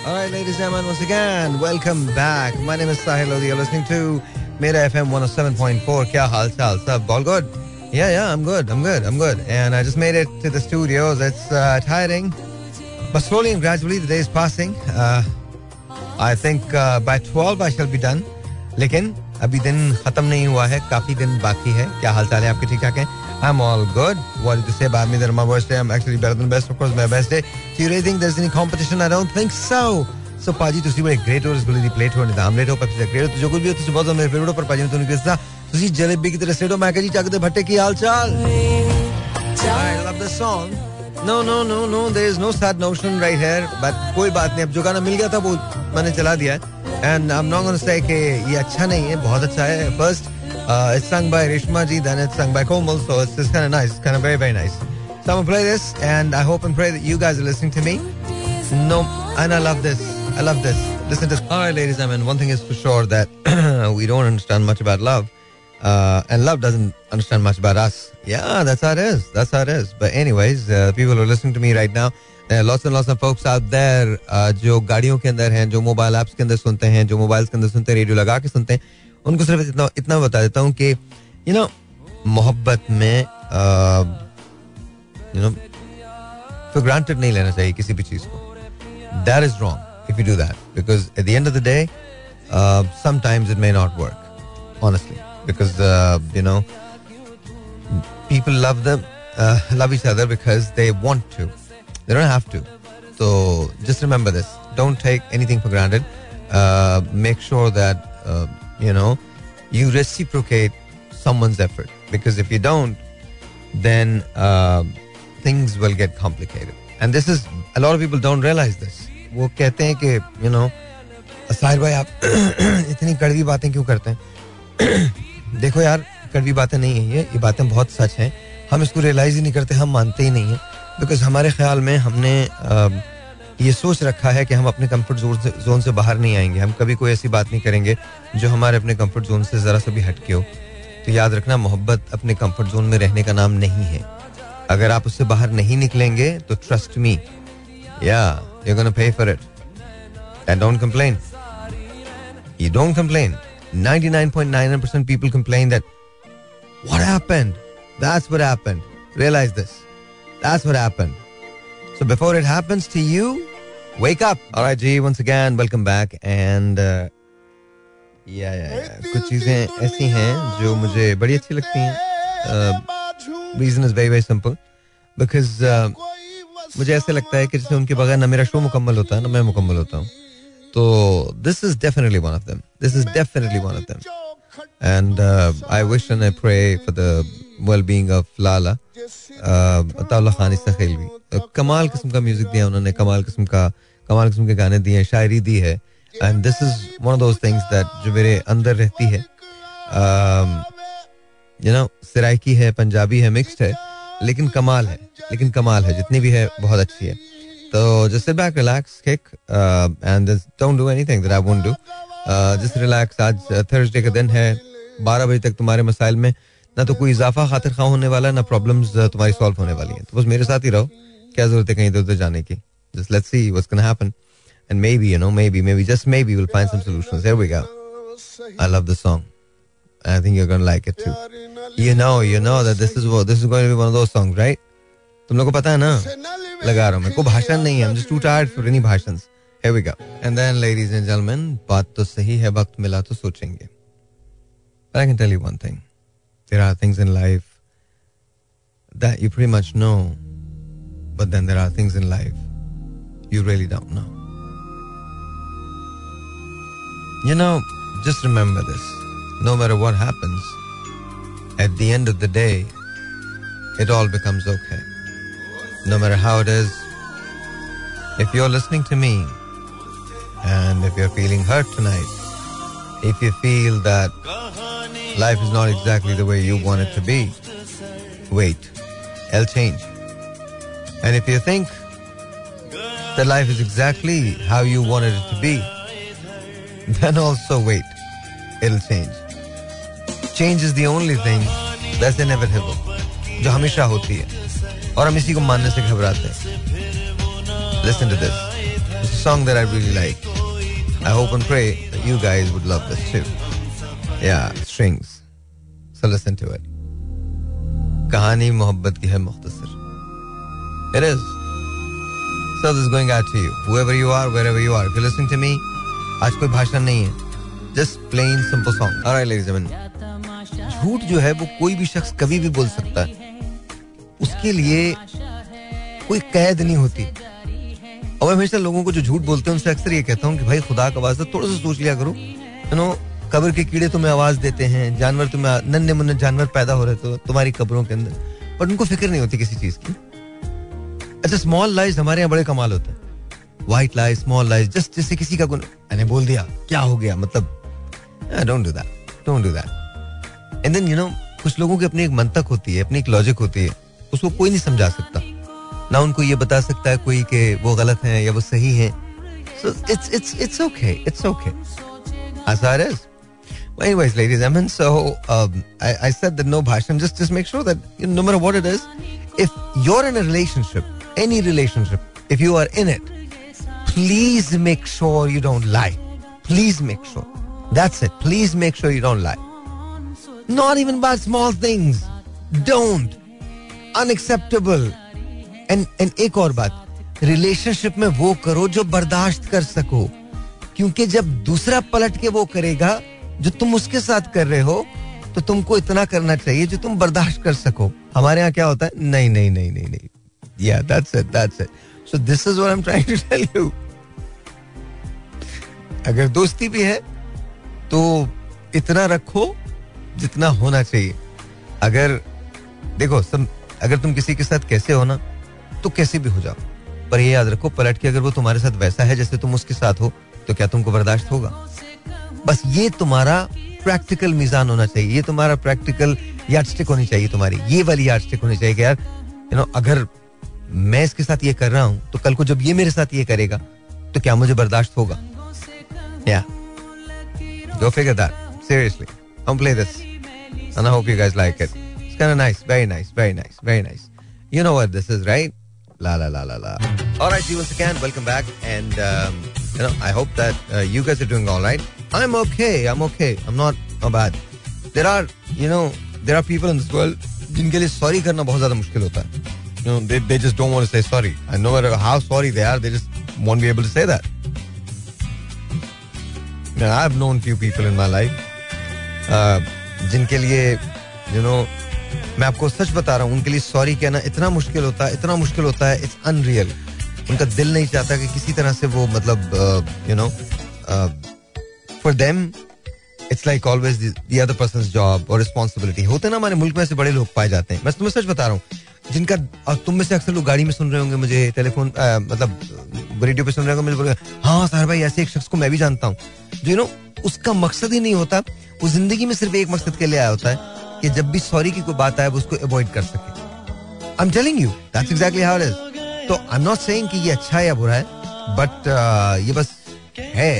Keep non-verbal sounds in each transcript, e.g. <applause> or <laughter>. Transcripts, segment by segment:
All right, ladies and gentlemen, once again, welcome back. My name is Sahil Lodi. You're listening to Mera FM 107.4. Kya hal chal? Sab all good? Yeah, yeah, I'm good. I'm good. I'm good. And I just made it to the studios. It's uh, tiring, but slowly and gradually the day is passing. Uh, I think uh, by 12 I shall be done. लेकिन अभी दिन खत्म नहीं हुआ है काफी दिन बाकी है क्या हाल चाल है आपके ठीक ठाक हैं I'm all good. What wanted to say about me that my worst day, I'm actually better than the best. Of course, my best day. Do you really think there's any competition? I don't think so. So Paji, to see what a great or is going to play to and I'm late up the great. जो कुछ भी हो तुझे बहुत मेरे favourite पर पाजी ने तूने किसना तुझे जलेबी की तरह सेटो मैं कह जी चाकते भट्टे ki hall chal I love the song. No, no, no, no, there is no sad notion right here, but कोई बात नहीं अब जो गाना मिल गया था वो मैंने चला दिया and I am not gonna say कि ये अच्छा नहीं है बहुत अच्छा है first uh, it's sung by Rishma ji then it's sung by Komal so it's, it's kind of nice it's kind of very very nice so I'm gonna play this and I hope and pray that you guys are listening to me no and I love this I love this listen to this all right ladies and gentlemen one thing is for sure that <clears throat> we don't understand much about love uh, and love doesn't understand much about us yeah that's how it is that's how it is but anyways uh, people who are listening to me right now lots and lots of folks out there जो गाड़ियों के अंदर हैं जो mobile apps के अंदर सुनते हैं जो मोबाइल्स के अंदर सुनते हैं रेडियो लगा के सुनते हैं उनको सिर्फ इतना इतना बता देता हूँ कि यू नो मोहब्बत में यू नो फॉर ग्रांटेड नहीं लेना चाहिए किसी भी चीज को that is wrong if you do that because at the end of the day sometimes it may not work honestly because uh, you know people love them uh, love each other because they want to they don't have to so just remember this don't take anything for granted uh, make sure that uh, you know you reciprocate someone's effort because if you don't then uh, things will get complicated and this is a lot of people don't realize this वो कहते हैं कि you know Sahir भाई आप इतनी कड़वी बातें क्यों करते हैं देखो यार कड़वी बातें नहीं है ये ये बातें बहुत सच हैं हम इसको रियलाइज़ ही नहीं करते हम मानते ही नहीं है बिकॉज़ हमारे ख्याल में हमने uh, ये सोच रखा है कि हम अपने कंफर्ट जोन से जोन से बाहर नहीं आएँगे हम कभी कोई ऐसी बात नहीं करेंगे जो हमारे अपने कंफर्ट जोन से जरा सा भी हटके हो तो याद रखना मोहब्बत अपने कंफर्ट जोन में रहने का नाम नहीं है अगर आप उससे बाहर नहीं निकलेंगे तो trust me yeah you gonna pay for it and don't complain You don't complain. 99.99% people complain that what happened? That's what happened. Realize this. That's what happened. So before it happens to you, wake up. All right, G, once again, welcome back. And uh, yeah, yeah, yeah. कुछ चीज़ें ऐसी हैं जो मुझे बड़ी अच्छी लगती हैं। Reason is very very simple because मुझे ऐसे लगता है कि जैसे उनके बगैर ना मेरा शो मुकम्मल होता है ना मैं मुकम्मल होता हूँ। तो this is definitely one of them this is definitely one of them and I wish and I pray for the well being of Lala Attaullah Khan Esakhelvi कमाल किस्म का म्यूज़िक दिया उन्होंने कमाल किस्म का कमाल किस्म के गाने दिए शायरी दी है and this is one of those things that जो मेरे अंदर रहती है यू नो सिराइकी है पंजाबी है मिक्स्ड है लेकिन कमाल है लेकिन कमाल है जितनी भी है बहुत अच्छी है तो just sit back relax kick and don't do anything that I won't do just relax आज थर्सडे का दिन है 12 बजे तक तुम्हारे मसाइल में ना तो कोई इजाफा खातिर खा होने वाला ना प्रॉब्लम्स तुम्हारी सॉल्व होने वाली हैं तो बस मेरे साथ ही रहो क्या ज़रूरत है कहीं इधर उधर जाने की just let's see what's gonna happen and maybe you know maybe maybe just maybe will find some solutions here we go I love this song I think you're to like it too. You know, you know that this is what this is going to be one of those songs, right? तुम लोग को पता है ना लगा रहा हूँ मैं कोई भाषण नहीं है I'm just too tired for any भाषण Here we go. And then, ladies and gentlemen, बात तो सही है वक्त मिला तो सोचेंगे. But I can tell you one thing. There are things in life that you pretty much know, but then there are things in life you really don't know. You know, just remember this. No matter what happens, at the end of the day, it all becomes okay. No matter how it is, if you're listening to me and if you're feeling hurt tonight, if you feel that life is not exactly the way you want it to be, wait, it'll change. And if you think that life is exactly how you wanted it to be, <laughs> then also wait, it'll change. Change is the only thing that's inevitable, जो हमेशा होती है और हम इसी को मानने से घबराते हैं Listen to this. This is song that I really like. I hope and pray that you guys would love this too. Yeah strings so listen to it कहानी मोहब्बत की है मुख्तसर। It is so this going out to you whoever you are wherever you are you listening to me आज कोई भाषण नहीं है। Just plain simple song alright ladies and झूठ जो है वो कोई भी शख्स कभी भी बोल सकता है। उसके लिए कोई कैद नहीं होती। और हमेशा लोगों को जो झूठ बोलते हैं, उनसे अक्सर ये कहता हूँ कि भाई खुदा का वास्ता थोड़ा सा सोच लिया करो। यू नो कब्र के कीड़े तुम्हें आवाज़ देते हैं जानवर तुम्हें नन्हे मुन्ने जानवर पैदा हो रहे तो तुम्हारी कब्रों के अंदर। बट उनको फ़िक्र नहीं होती किसी चीज़ की। अच्छा स्मॉल लाइज हमारे यहाँ बड़े कमाल होते हैं। White lies small lies just जैसे किसी का गुन मैंने बोल दिया क्या हो गया? मतलब don't do that don't do that and then you know कुछ लोगों की अपनी एक मंतक होती है अपनी एक लॉजिक होती है उसको कोई नहीं समझा सकता। ना उनको ये बता सकता है कोई कि वो गलत है या वो सही है। It's okay it's okay as it is well, anyways ladies and gentlemen so um, I, I said that no bhashan just just make sure that you know, no matter what it is if you're in a relationship any relationship if you are in it please make sure you don't lie please make sure that's it please make sure you don't lie not even about small things don't unacceptable and and एक और बात relationship में वो करो जो बर्दाश्त कर सको क्योंकि जब दूसरा पलट के वो करेगा जो तुम उसके साथ कर रहे हो तो तुमको इतना करना चाहिए जो तुम बर्दाश्त कर सको। हमारे यहाँ क्या होता है? नहीं नहीं नहीं नहीं नहीं। Yeah that's it that's it so this is what I am trying to tell you अगर दोस्ती भी है तो इतना रखो जितना होना चाहिए। अगर, देखो सब अगर तुम किसी के साथ कैसे हो ना तो कैसे भी हो जाओ। पर ये याद रखो, पलट के अगर वो तुम्हारे साथ वैसा है जैसे तुम उसके साथ हो तो क्या तुमको बर्दाश्त होगा? बस ये तुम्हारा प्रैक्टिकल मिजान होना चाहिए, ये तुम्हारा प्रैक्टिकल याद स्टिक होनी चाहिए तुम्हारी, ये वाली याद स्टिक होनी चाहिए यार यू नो अगर मैं इसके साथ ये कर रहा हूँ तो कल को जब ये मेरे साथ ये करेगा तो क्या मुझे बर्दाश्त होगा? या I'm okay. I'm okay. I'm not bad. There are, you know, there are people in this world जिनके लिए सॉरी करना बहुत ज़्यादा मुश्किल होता है. You know, they they just don't want to say sorry. No matter how sorry they are, they just won't be able to say that. Now, I've known few people in my life uh, जिनके लिए you know, मैं आपको सच बता रहा हूँ उनके लिए sorry कहना इतना मुश्किल होता है इतना मुश्किल होता है इट्स अनरियल उनका दिल नहीं चाहता कि किसी तरह से वो मतलब you know for them it's like always the other person job और रिस्पॉन्सिबिलिटी होते ना हमारे मुल्क में से बड़े लोग पाए जाते हैं। मैं तुम्हें सच बता रहा हूँ जिनका और तुम में से अक्सर लोग गाड़ी में सुन रहे होंगे मुझे टेलीफोन मतलब रेडियो पे सुन रहे होंगे मुझे हाँ सार भाई ऐसे एक शख्स को मैं भी जानता हूँ। जो नो उसका मकसद ही नहीं होता वो ज़िंदगी में सिर्फ़ एक मकसद के लिए आया होता है कि जब भी सॉरी की कोई बात आए वो उसको अवॉइड कर सके। I am telling you that's exactly how it is तो आई एम नॉट सेइंग कि ये अच्छा है या बुरा है बट uh, ये बस है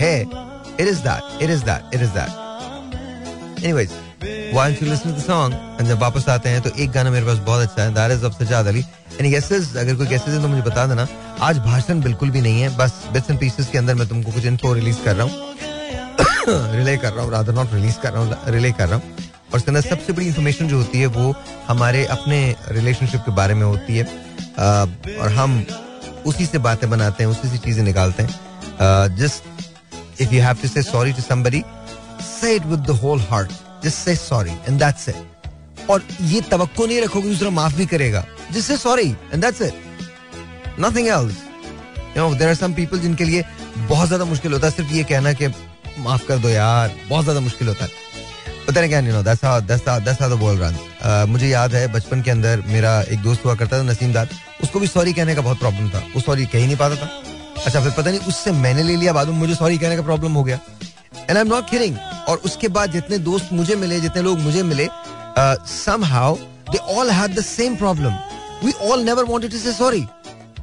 है। It is that it is that it is that anyways while you listen to the song? And जब वापस आते हैं तो एक गाना मेरे पास बहुत अच्छा है that is of Sajjad Ali and guesses अगर कोई गेसेस है तो मुझे बता देना। आज भाषण बिल्कुल भी नहीं है, बस बिट्स एंड पीसेस के अंदर मैं तुमको कुछ इन्फो रिलीज़ कर रहा हूँ। <coughs> रिले कर रहा हूँ रादर नॉट रिलीज़ कर रहा हूँ रिले कर रहा हूँ। और इसके अंदर सबसे बड़ी इंफॉर्मेशन जो होती है, वो हमारे अपने रिलेशनशिप के बारे में होती है। और हम उसी से बातें बनाते हैं, उसी से चीज़ें निकालते हैं। Just if you have to say sorry to somebody say it with the whole heart just say sorry and that's it और ये तवक्को नहीं रखो कि दूसरा माफ़ भी करेगा। Just say sorry and that's it nothing else you know there are some people जिनके लिए बहुत ज़्यादा मुश्किल होता है। सिर्फ़ ये कहना कि माफ़ कर दो यार बहुत ज़्यादा मुश्किल होता है। You know, that's that's that's the world runs. Uh, मुझे याद है बचपन के अंदर मेरा एक दोस्त हुआ करता था नसीम दाद। उसको भी सॉरी कहने का बहुत प्रॉब्लम था। वो सॉरी कह ही नहीं पाता था। अच्छा फिर पता नहीं उससे मैंने ले लिया बाद में मुझे सॉरी कहने का प्रॉब्लम हो गया and I am not kidding और उसके बाद जितने दोस्त मुझे मिले जितने लोग मुझे मिले somehow they all had the same problem we all never wanted to say sorry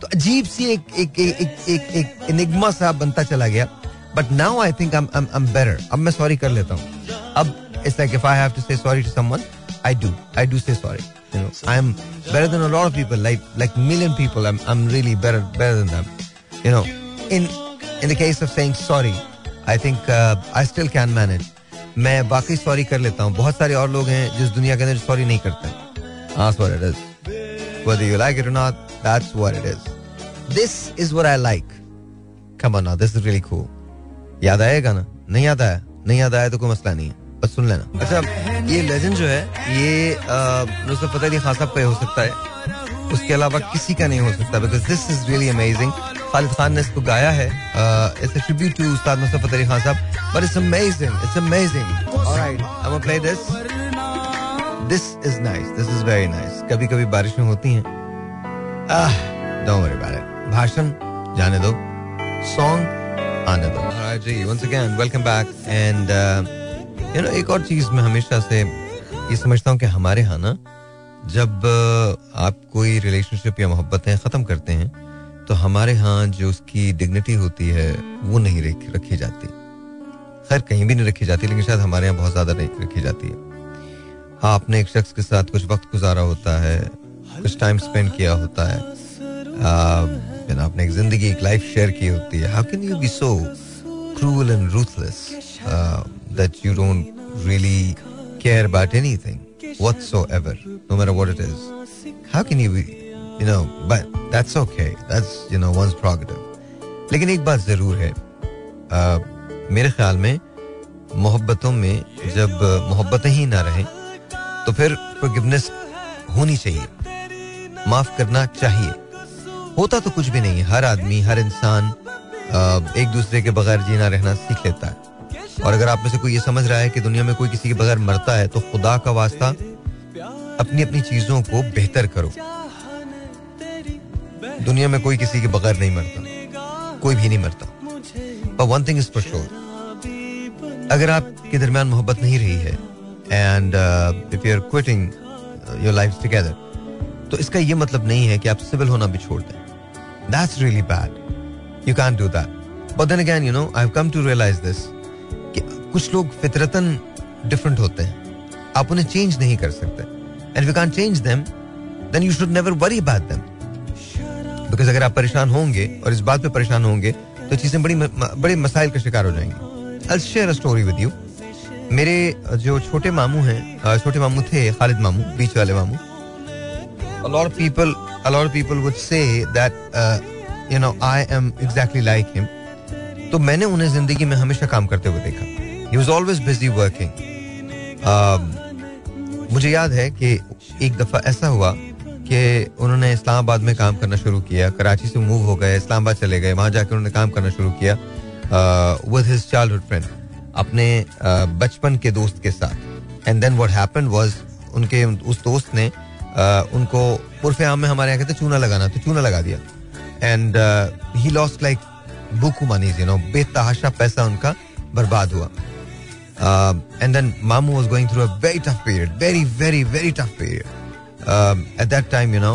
तो अजीब सी एक एक एक एक एक, एक एनिग्मा सा बनता चला गया but now I think I am I am better अब मैं सॉरी कर लेता हूँ अब it's like if I have to say sorry to someone, I do. I do say sorry. You know, I'm better than a lot of people, like like million people. I'm I'm really better better than them. You know, in in the case of saying sorry I think I still can manage मैं बाकी sorry कर लेता हूँ। बहुत सारे और लोग हैं जिस दुनिया के अंदर सॉरी नहीं करते। हाँ what it is whether you like it or not that's what it is. This is what I like. Come on now this is really cool. याद आएगा ना नहीं याद आया? नहीं याद आया तो कोई मसला नहीं है। बस सुन लेना। अच्छा ये लेजेंड जो है ये नुसरत फतेह अली खान साहब का हो सकता है। उसके अलावा किसी का नहीं हो सकता because this is really amazing Khalid Khan ने इसको गाया है। It's a tribute to Ustad Fateh Ali Khan sahab. But it's amazing it's amazing alright I will play this this is nice this is very nice कभी कभी बारिशें होती हैं। Don't worry about it भाषण जाने दो। सॉन्ग आने दो। जी once again welcome back and you know एक और चीज़ मैं हमेशा से ये समझता हूँ कि हमारे यहाँ ना जब uh, आप कोई रिलेशनशिप या मोहब्बतें ख़त्म करते हैं तो हमारे यहाँ जो उसकी डिग्निटी होती है वो नहीं रखी जाती। खैर कहीं भी नहीं रखी जाती लेकिन शायद हमारे यहाँ बहुत ज़्यादा नहीं रखी जाती है। हाँ आपने एक शख्स के साथ कुछ वक्त गुजारा होता है कुछ टाइम स्पेंड किया होता है। uh, आपने एक ज़िंदगी एक लाइफ शेयर की होती है। How can you be so cruel and ruthless that you don't really care about anything whatsoever, no matter what it is. How can you be, you know, but that's okay. That's, you know, one's prerogative. लेकिन एक बात ज़रूर है आ, मेरे ख्याल में मोहब्बतों में जब मोहब्बतें ही ना रहें तो फिर फॉरगिवनेस होनी चाहिए माफ़ करना चाहिए होता तो कुछ भी नहीं हर आदमी हर इंसान एक दूसरे के बगैर जीना रहना सीख लेता है और अगर आप में से कोई ये समझ रहा है कि दुनिया में कोई किसी के बगैर मरता है तो खुदा का वास्ता अपनी अपनी चीज़ों को बेहतर करो दुनिया में कोई किसी के बगैर नहीं मरता। कोई भी नहीं मरता। पर one thing is for sure अगर आपके दरमियान मोहब्बत नहीं रही है and if you are quitting your life together तो इसका ये मतलब नहीं है कि आप सिविल होना भी छोड़ दें। That's really bad you can do that but then again you know I come to realize this कि कुछ लोग फितरतन डिफरेंट होते हैं। आप उन्हें चेंज नहीं कर सकते। And we can change them then you should never worry about them because अगर आप परेशान होंगे और इस बात पे परेशान होंगे तो चीज़ें बड़ी बड़े मसाइल का शिकार हो जाएँगी। I share a story with you मेरे जो छोटे मामू हैं छोटे मामू थे खालिद मामू बीच वाले मामू। A lot of people a that uh, you know I am exactly like him. तो मैंने उन्हें ज़िंदगी में हमेशा काम करते हुए देखा। He was always busy working मुझे याद है कि एक दफ़ा ऐसा हुआ कि उन्होंने इस्लामाबाद में काम करना शुरू किया कराची से मूव हो गए इस्लामाबाद चले गए वहाँ जाकर उन्होंने काम करना शुरू किया विद हिज चाइल्डहुड फ्रेंड अपने uh, बचपन के दोस्त के साथ। And then what happened was उनके उस दोस्त ने uh, उनको उर्फ़ आम में हमारे यहाँ कहते चूना लगाना तो चूना लगा दिया। And he lost like book money you know बेतहाशा पैसा उनका बर्बाद हुआ। Uh, and then Mamu was going through a very tough period, very, very, very tough period. That time you know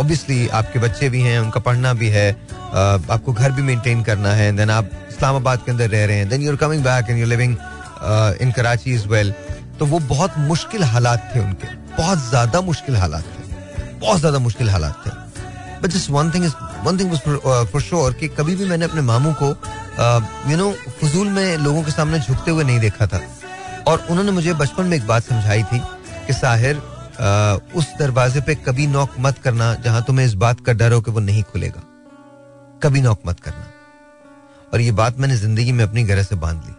obviously आपके बच्चे भी हैं, उनका पढ़ना भी है, uh, आपको घर भी मेंटेन करना है, देन आप इस्लामाबाद के अंदर रह रहे हैं, then you're coming back and you're living uh, in Karachi as well. तो वो बहुत मुश्किल हालात थे उनके, बहुत ज़्यादा मुश्किल हालात थे, बहुत ज़्यादा मुश्किल हालात थे. But just one thing was for, uh, for sure कि कभी भी मैंने अपने मामू को यू नो फजूल में लोगों के सामने झुकते हुए नहीं देखा था और उन्होंने मुझे बचपन में एक बात समझाई थी कि साहिर उस दरवाजे पे कभी नॉक मत करना जहाँ तुम्हें इस बात का डर हो कि वो नहीं खुलेगा। कभी नॉक मत करना। और ये बात मैंने ज़िंदगी में अपनी गरह से बाँध ली।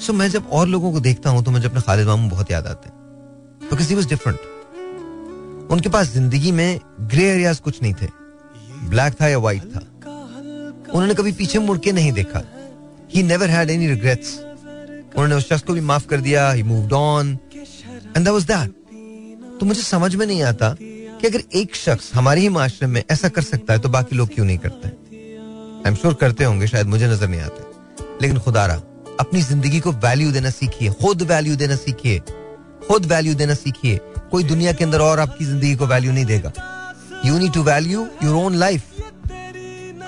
सो मैं जब और लोगों को देखता हूँ तो मुझे अपने खालिद मामू बहुत याद आते हैं। बिकॉज़ ही वॉज़ डिफरेंट उनके पास ज़िंदगी में ग्रे एरियाज़ कुछ नहीं थे। ब्लैक था या व्हाइट था। उन्होंने कभी पीछे मुड़ के नहीं देखा। He never had any regrets उन्होंने उस शख्स को भी माफ़ कर दिया। He moved on and that was that तो मुझे समझ में नहीं आता कि अगर एक शख्स हमारे ही माशरे में ऐसा कर सकता है तो बाकी लोग क्यों नहीं करते आई एम श्योर करते होंगे, शायद मुझे नज़र नहीं आते। लेकिन खुदारा, अपनी ज़िंदगी को वैल्यू देना सीखिए, खुद वैल्यू देना सीखिए, खुद वैल्यू देना सीखिए। कोई दुनिया के अंदर और आपकी ज़िंदगी को वैल्यू नहीं देगा। You need to value your own life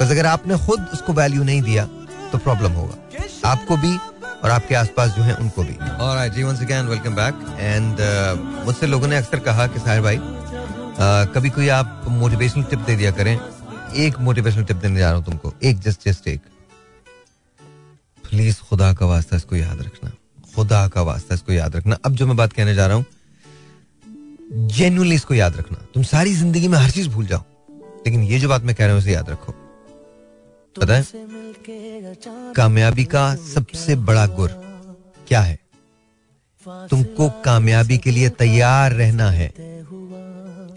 अगर आपने खुद उसको वैल्यू नहीं दिया तो प्रॉब्लम होगा। आपको भी और आपके आसपास जो है उनको भी। और जी once again welcome back and मुझसे लोगों ने अक्सर कहा कि साहिर भाई uh, कभी कोई आप मोटिवेशनल टिप दे दिया करें? एक मोटिवेशनल टिप देने जा रहा हूँ तुमको। एक जस्ट जस्ट एक। प्लीज़ खुदा का वास्ता इसको याद रखना। खुदा का वास्ता इसको याद रखना। अब जो मैं बात कहने जा रहा हूँ जेन्यूनली इसको याद रखना। तुम सारी ज़िंदगी में हर चीज़ भूल जाओ। लेकिन ये जो बात मैं कह रहा हूँ उसे याद रखो। पता है? कामयाबी का सबसे बड़ा गुर क्या है? तुमको कामयाबी के लिए तैयार रहना है।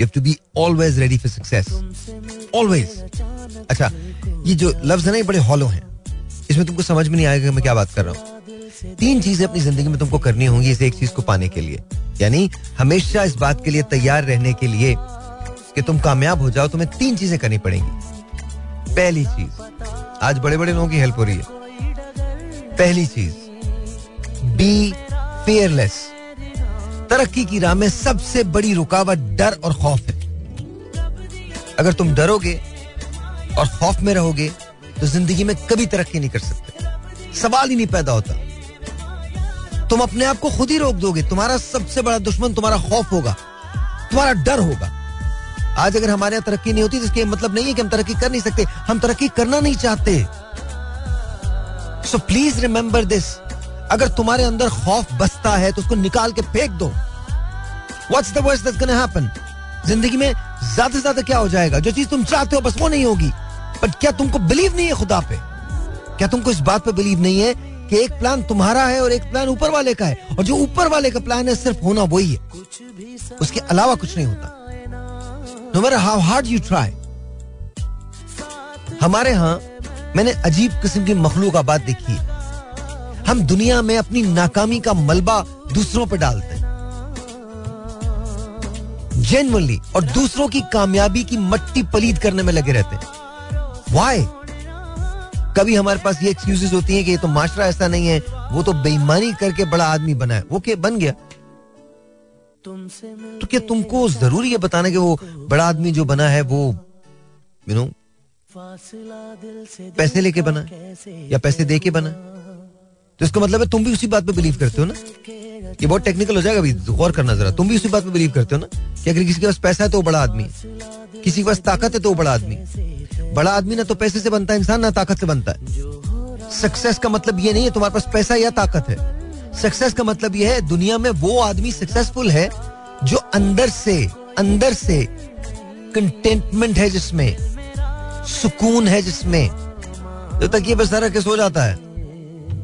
You to be always ready for success always अच्छा ये जो लफ्ज है ना, ये बड़े हॉलो हैं। इसमें तुमको समझ में नहीं आएगा कि मैं क्या बात कर रहा हूँ। तीन चीज़ें अपनी ज़िंदगी में तुमको करनी होंगी इस एक चीज़ को पाने के लिए। यानी, हमेशा इस बात के लिए तैयार रहने के लिए कि तुम कामयाब हो जाओ, तुम्हें तीन चीज़ें करनी पड़ेंगी। पहली चीज़ आज बड़े बड़े लोगों की हेल्प हो रही है। पहली चीज़ बी फेयरलेस तरक्की की राह में सबसे बड़ी रुकावट डर और खौफ है। अगर तुम डरोगे और खौफ में रहोगे तो ज़िंदगी में कभी तरक्की नहीं कर सकते। सवाल ही नहीं पैदा होता। तुम अपने आप को खुद ही रोक दोगे। तुम्हारा सबसे बड़ा दुश्मन, तुम्हारा खौफ होगा। तुम्हारा डर होगा। आज अगर हमारे यहाँ तरक्की नहीं होती तो इसके मतलब नहीं है कि हम तरक्की कर नहीं सकते। हम तरक्की करना नहीं चाहते। सो प्लीज़ रिमेंबर दिस अगर तुम्हारे अंदर खौफ बसता है तो उसको निकाल के फेंक दो। What's the worst that's happen ज़िंदगी में ज़्यादा से ज़्यादा क्या हो जाएगा? जो चीज़ तुम चाहते हो, बस वो नहीं होगी। बट क्या तुमको बिलीव नहीं है खुदा पे? क्या तुमको इस बात पे बिलीव नहीं है कि एक प्लान तुम्हारा है और एक प्लान ऊपर वाले का है? और जो ऊपर वाले का प्लान है, सिर्फ़ होना वही है। उसके अलावा कुछ नहीं होता। No matter how hard you try हमारे यहाँ मैंने अजीब किस्म की मखलूक आबाद देखी है। हम दुनिया में अपनी नाकामी का मलबा दूसरों पर डालते हैं। जेनवनली और दूसरों की कामयाबी की मट्टी पलीद करने में लगे रहते हैं। वाई कभी हमारे पास ये एक्सक्यूजेस होती हैं कि ये तो माशरा ऐसा नहीं है, वो तो बेईमानी करके बड़ा आदमी बना है। वो क्या बन गया? तो क्या तुमको ज़रूरी है बताना कि वो बड़ा आदमी जो बना है वो यू नो पैसे लेके बना या पैसे दे के बना तो इसका मतलब है तुम भी उसी बात पे बिलीव करते हो ना? ये बहुत टेक्निकल हो जाएगा अभी गौर करना जरा। तुम भी उसी बात पे बिलीव करते हो ना? कि अगर किसी के पास पैसा है तो वो बड़ा आदमी किसी के पास ताकत है तो वो बड़ा आदमी बड़ा आदमी ना तो पैसे से बनता है इंसान ना ताकत से बनता है। सक्सेस का मतलब ये नहीं है तुम्हारे पास पैसा या ताकत है। सक्सेस का मतलब यह है, दुनिया में वो आदमी सक्सेसफुल है जो अंदर से अंदर से कंटेंटमेंट है जिसमें, सुकून है जिसमें। जो तक ये बस सारा के सो जाता है,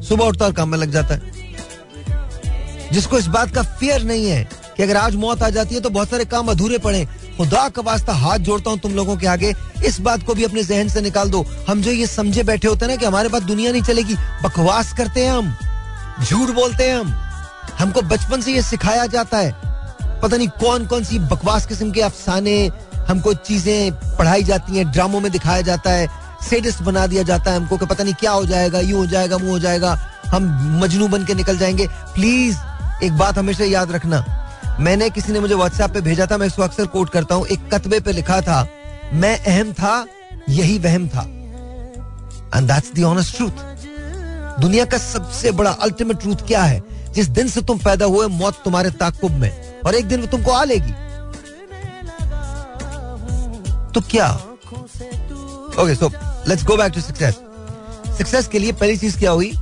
सुबह उठता और काम में लग जाता है। जिसको इस बात का फियर नहीं है कि अगर आज मौत आ जाती है तो बहुत सारे काम अधूरे पड़े। खुदा का वास्ता हाथ जोड़ता हूँ तुम लोगों के आगे। इस बात को भी अपने जहन से निकाल दो। हम जो ये समझे बैठे होते हैं ना कि हमारे पास दुनिया नहीं चलेगी, बकवास करते हैं हम। झूठ बोलते हैं हम। हमको बचपन से ये सिखाया जाता है। पता नहीं कौन कौन सी बकवास किस्म के अफसाने हमको चीज़ें पढ़ाई जाती हैं, ड्रामों में दिखाया जाता है सेडिस्ट बना दिया जाता है हमको कि पता नहीं क्या हो जाएगा, यूँ हो जाएगा, वो हो जाएगा। हम मजनू बन के निकल जाएँगे। प्लीज़, एक बात हमेशा याद रखना। मैंने किसी ने मुझे व्हाट्सएप पे भेजा था, मैं इसको अक्सर कोट करता हूँ। एक कतबे पे लिखा था, मैं अहम था, यही वहम था। एंड दैट्स ऑनेस्ट ट्रूथ दुनिया का सबसे बड़ा अल्टीमेट ट्रूथ क्या है? जिस दिन से तुम पैदा हुए, मौत तुम्हारे ताकुब में। और एक दिन वो तुमको आ लेगी। तो क्या? Okay so let's go back to success success के लिए पहली चीज़ क्या हुई?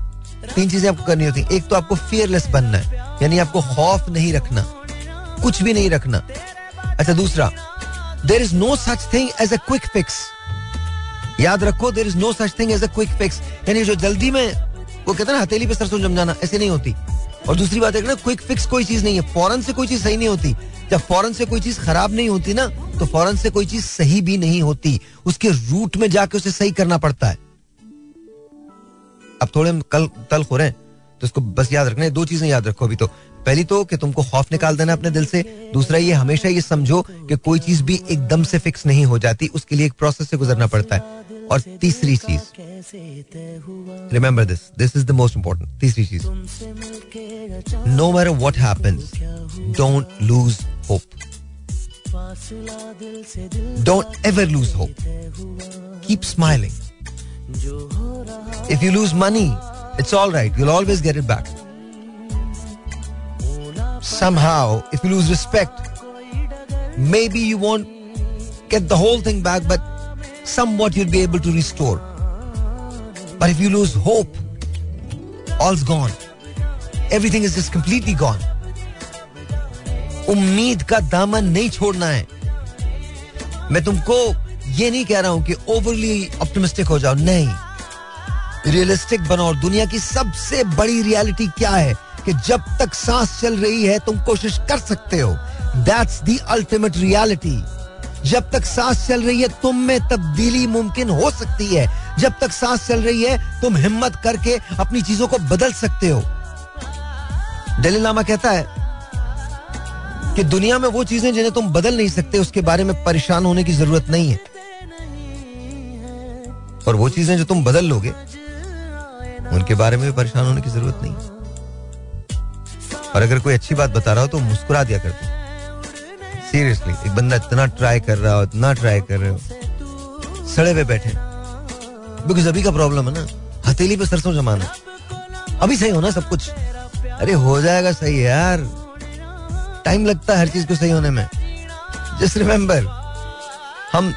तीन चीज़ें आपको करनी होती एक तो आपको फियरलेस बनना है। यानी आपको खौफ नहीं रखना। कुछ भी नहीं रखना। अच्छा दूसरा there is no such thing as a quick fix याद रखो there is no such thing as a quick fix यानी जो जल्दी में वो कहते हैं हथेली पे सरसों जम जाना ऐसे नहीं होती। और दूसरी बात है ना क्विक फिक्स कोई चीज़ नहीं है। फ़ौरन से कोई चीज़ सही नहीं होती। जब फ़ौरन से कोई चीज़ खराब नहीं होती ना तो फ़ौरन से कोई चीज़ सही भी नहीं होती। उसके रूट में जाके उसे सही करना पड़ता है। अब थोड़े कल तल हो रहे हैं तो इसको बस याद रखना दो चीज़ें याद रखो अभी तो। पहली तो कि तुमको खौफ निकाल देना अपने दिल से। दूसरा ये, हमेशा ये समझो कि कोई चीज़ भी एकदम से फिक्स नहीं हो जाती। उसके लिए एक प्रोसेस से गुजरना पड़ता है। और तीसरी चीज़। Remember this this is the most important तीसरी चीज़। No matter what happens don't lose hope don't ever lose hope keep smiling if you lose money it's all right you'll always get it back somehow, if you lose respect, maybe you won't get the whole thing back, but somewhat you'll be able to restore. But if you lose hope, all's gone. Everything is just completely gone. उम्मीद का दामन नहीं छोड़ना है मैं तुमको ये नहीं कह रहा हूँ कि ओवरली ऑप्टिमिस्टिक हो जाओ नहीं रियलिस्टिक बनो और दुनिया की सबसे बड़ी रियलिटी क्या है कि जब तक सांस चल रही है तुम कोशिश कर सकते हो दैट्स द अल्टीमेट रियलिटी जब तक सांस चल रही है तुम में तब्दीली मुमकिन हो सकती है। जब तक सांस चल रही है, तुम हिम्मत करके अपनी चीज़ों को बदल सकते हो। दलील नामा कहता है कि दुनिया में वो चीज़ें जिन्हें तुम बदल नहीं सकते, उसके बारे में परेशान होने की ज़रूरत नहीं है। और वो चीज़ें जो तुम बदल लोगे, उनके बारे में भी परेशान होने की ज़रूरत नहीं है। और अगर कोई अच्छी बात बता रहा हो तो मुस्कुरा दिया करते सीरियसली एक बंदा इतना ट्राई कर रहा हो, इतना ट्राई कर रहे हो। सड़े पे बैठे। बिकॉज़ अभी का प्रॉब्लम है ना, हथेली पे सरसों जमाना। अभी सही होना सब कुछ। अरे हो जाएगा सही यार। टाइम लगता है हर चीज़ को सही होने में। जस्ट रिमेंबर हम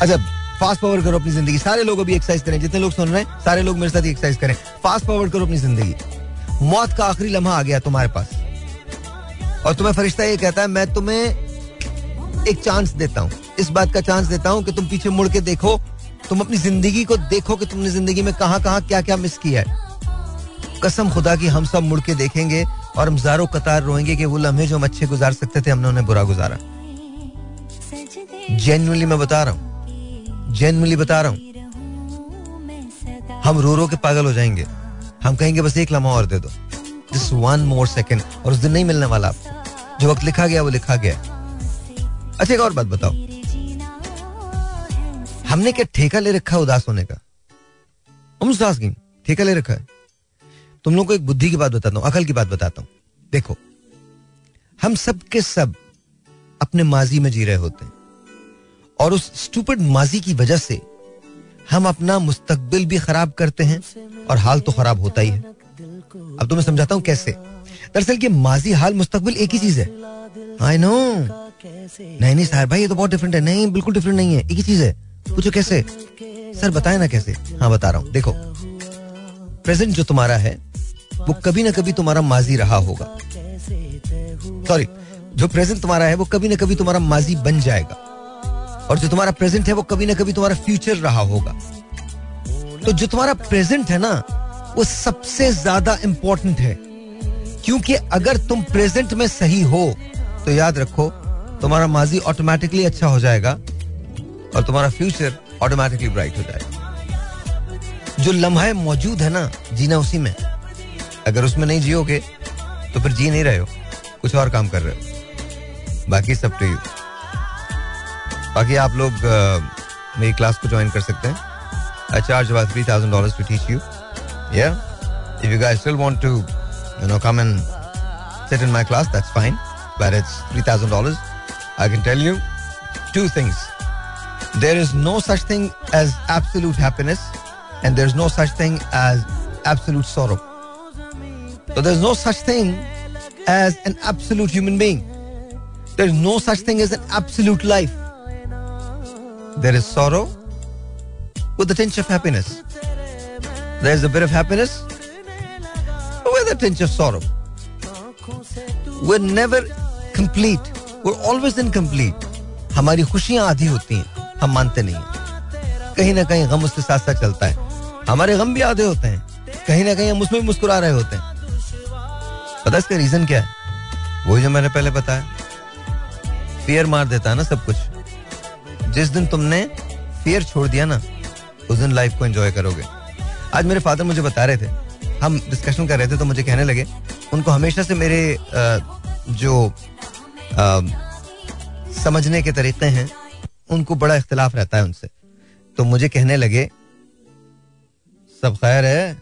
अच्छा फास्ट फॉरवर्ड करो अपनी ज़िंदगी। सारे लोग अभी एक्सरसाइज करें, जितने लोग सुन रहे हैं, सारे लोग मेरे साथ एक्सरसाइज करें। फास्ट फॉरवर्ड करो अपनी ज़िंदगी। मौत का आखिरी लम्हा आ गया तुम्हारे पास। और तुम्हें फरिश्ता ये कहता है, मैं तुम्हें एक चांस देता हूँ। इस बात का चांस देता हूँ कि तुम पीछे मुड़ के देखो, तुम अपनी ज़िंदगी को देखो कि तुमने ज़िंदगी में कहाँ कहाँ क्या क्या मिस किया है। कसम खुदा की हम सब मुड़ के देखेंगे और हम जारो कतार रोएँगे कि वो लम्हे जो हम अच्छे गुजार सकते थे, हमने उन्हें बुरा गुजारा। जेन्युइनली मैं बता रहा हूँ। जेन्युइनली बता रहा हूँ। हम रो रो के पागल हो जाएँगे। हम कहेंगे, बस एक लम्हा और दे दो। जस्ट वन मोर सेकेंड और उस दिन नहीं मिलने वाला आपको। जो वक्त लिखा गया, वो लिखा गया अच्छा एक और बात बताओ। हमने क्या ठेका ले रखा है उदास होने का? हम उदास गई ठेका ले रखा है। तुम लोग को एक बुद्धि की बात बताता हूँ, अकल की बात बताता हूँ। देखो, हम सब के सब अपने माजी में जी रहे होते हैं। और उस स्टूपिड माजी की वजह से हम अपना मुस्तकबिल भी खराब करते हैं और हाल तो खराब होता ही है। अब तो मैं समझाता हूँ कैसे। दरअसल ये माजी हाल मुस्तकबिल एक ही चीज़ है। आई नो नहीं नहीं साहब भाई, ये तो बहुत डिफरेंट है। नहीं, बिल्कुल डिफरेंट नहीं है। एक ही चीज़ है। पूछो कैसे? सर, बताए ना कैसे? हाँ बता रहा हूँ। देखो प्रेजेंट जो तुम्हारा है, वो कभी ना कभी तुम्हारा माजी रहा होगा। सॉरी जो प्रेजेंट तुम्हारा है, वो कभी ना कभी तुम्हारा माजी बन जाएगा। और जो तुम्हारा प्रेजेंट है, वो कभी ना कभी तुम्हारा फ्यूचर रहा होगा। तो जो तुम्हारा प्रेजेंट है ना, वो सबसे ज़्यादा इंपॉर्टेंट है। क्योंकि अगर तुम प्रेजेंट में सही हो तो याद रखो तुम्हारा माजी ऑटोमेटिकली अच्छा हो जाएगा और तुम्हारा फ्यूचर ऑटोमेटिकली ब्राइट हो जाएगा। जो लम्हा मौजूद है ना, जीना उसी में। अगर उसमें नहीं जियोगे तो फिर जी नहीं रहे हो। कुछ और काम कर रहे हो। बाकी सब तो टू यू बाकी आप लोग मेरी क्लास को ज्वाइन कर सकते हैं। अच्छा charge about three thousand dollar to teach you या if you guys still want to you know come and sit in my class that's fine but it's three thousand dollars I can tell you two things. There is no such thing as absolute happiness, and there's no such thing as absolute sorrow. So there's no such thing as an absolute human being. There's no such thing as an absolute life. There is sorrow with a tinge of happiness. There's a bit of happiness with a tinge of sorrow. We're never complete. Always incomplete. हमारी खुशियाँ आधी होती हैं, हम मानते नहीं कहीं ना कहीं गम उसके साथ साथ चलता है। हमारे गम भी आधे होते हैं। कहीं ना कहीं हम उसमें मुस्कुरा रहे होते हैं। पता इसका रीजन क्या है? वही जो मैंने पहले बताया। फियर मार देता है ना सब कुछ। जिस दिन तुमने फियर छोड़ दिया ना, उस दिन लाइफ को एंजॉय करोगे। आज मेरे फादर मुझे बता रहे थे। हम डिस्कशन कर रहे थे तो मुझे कहने लगे, उनको हमेशा से मेरे जो समझने के तरीके हैं, उनको बड़ा इख्तलाफ रहता है उनसे। तो मुझे कहने लगे, सब खैर है?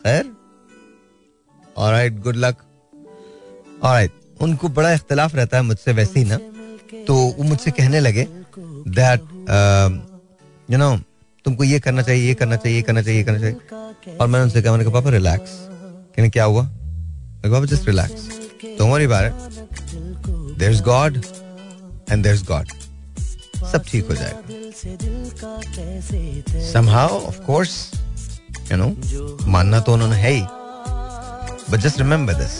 खैर? ऑलराइट गुड लक ऑलराइट उनको बड़ा इख्तलाफ रहता है मुझसे वैसे ही ना। तो वो मुझसे कहने लगे दैट यू नो तुमको ये करना चाहिए, ये करना चाहिए, ये करना चाहिए, ये करना चाहिए। और मैंने उनसे कहा, मैंने कहा, पापा रिलैक्स कहने, क्या हुआ? पापा just relax don't worry about it there is God and there is God सब ठीक हो जाएगा somehow of course you know मानना तो उन्होंने है ही but just remember this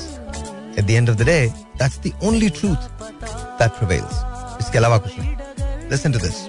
at the end of the day that's the only truth that prevails इसके अलावा कुछ नहीं listen to this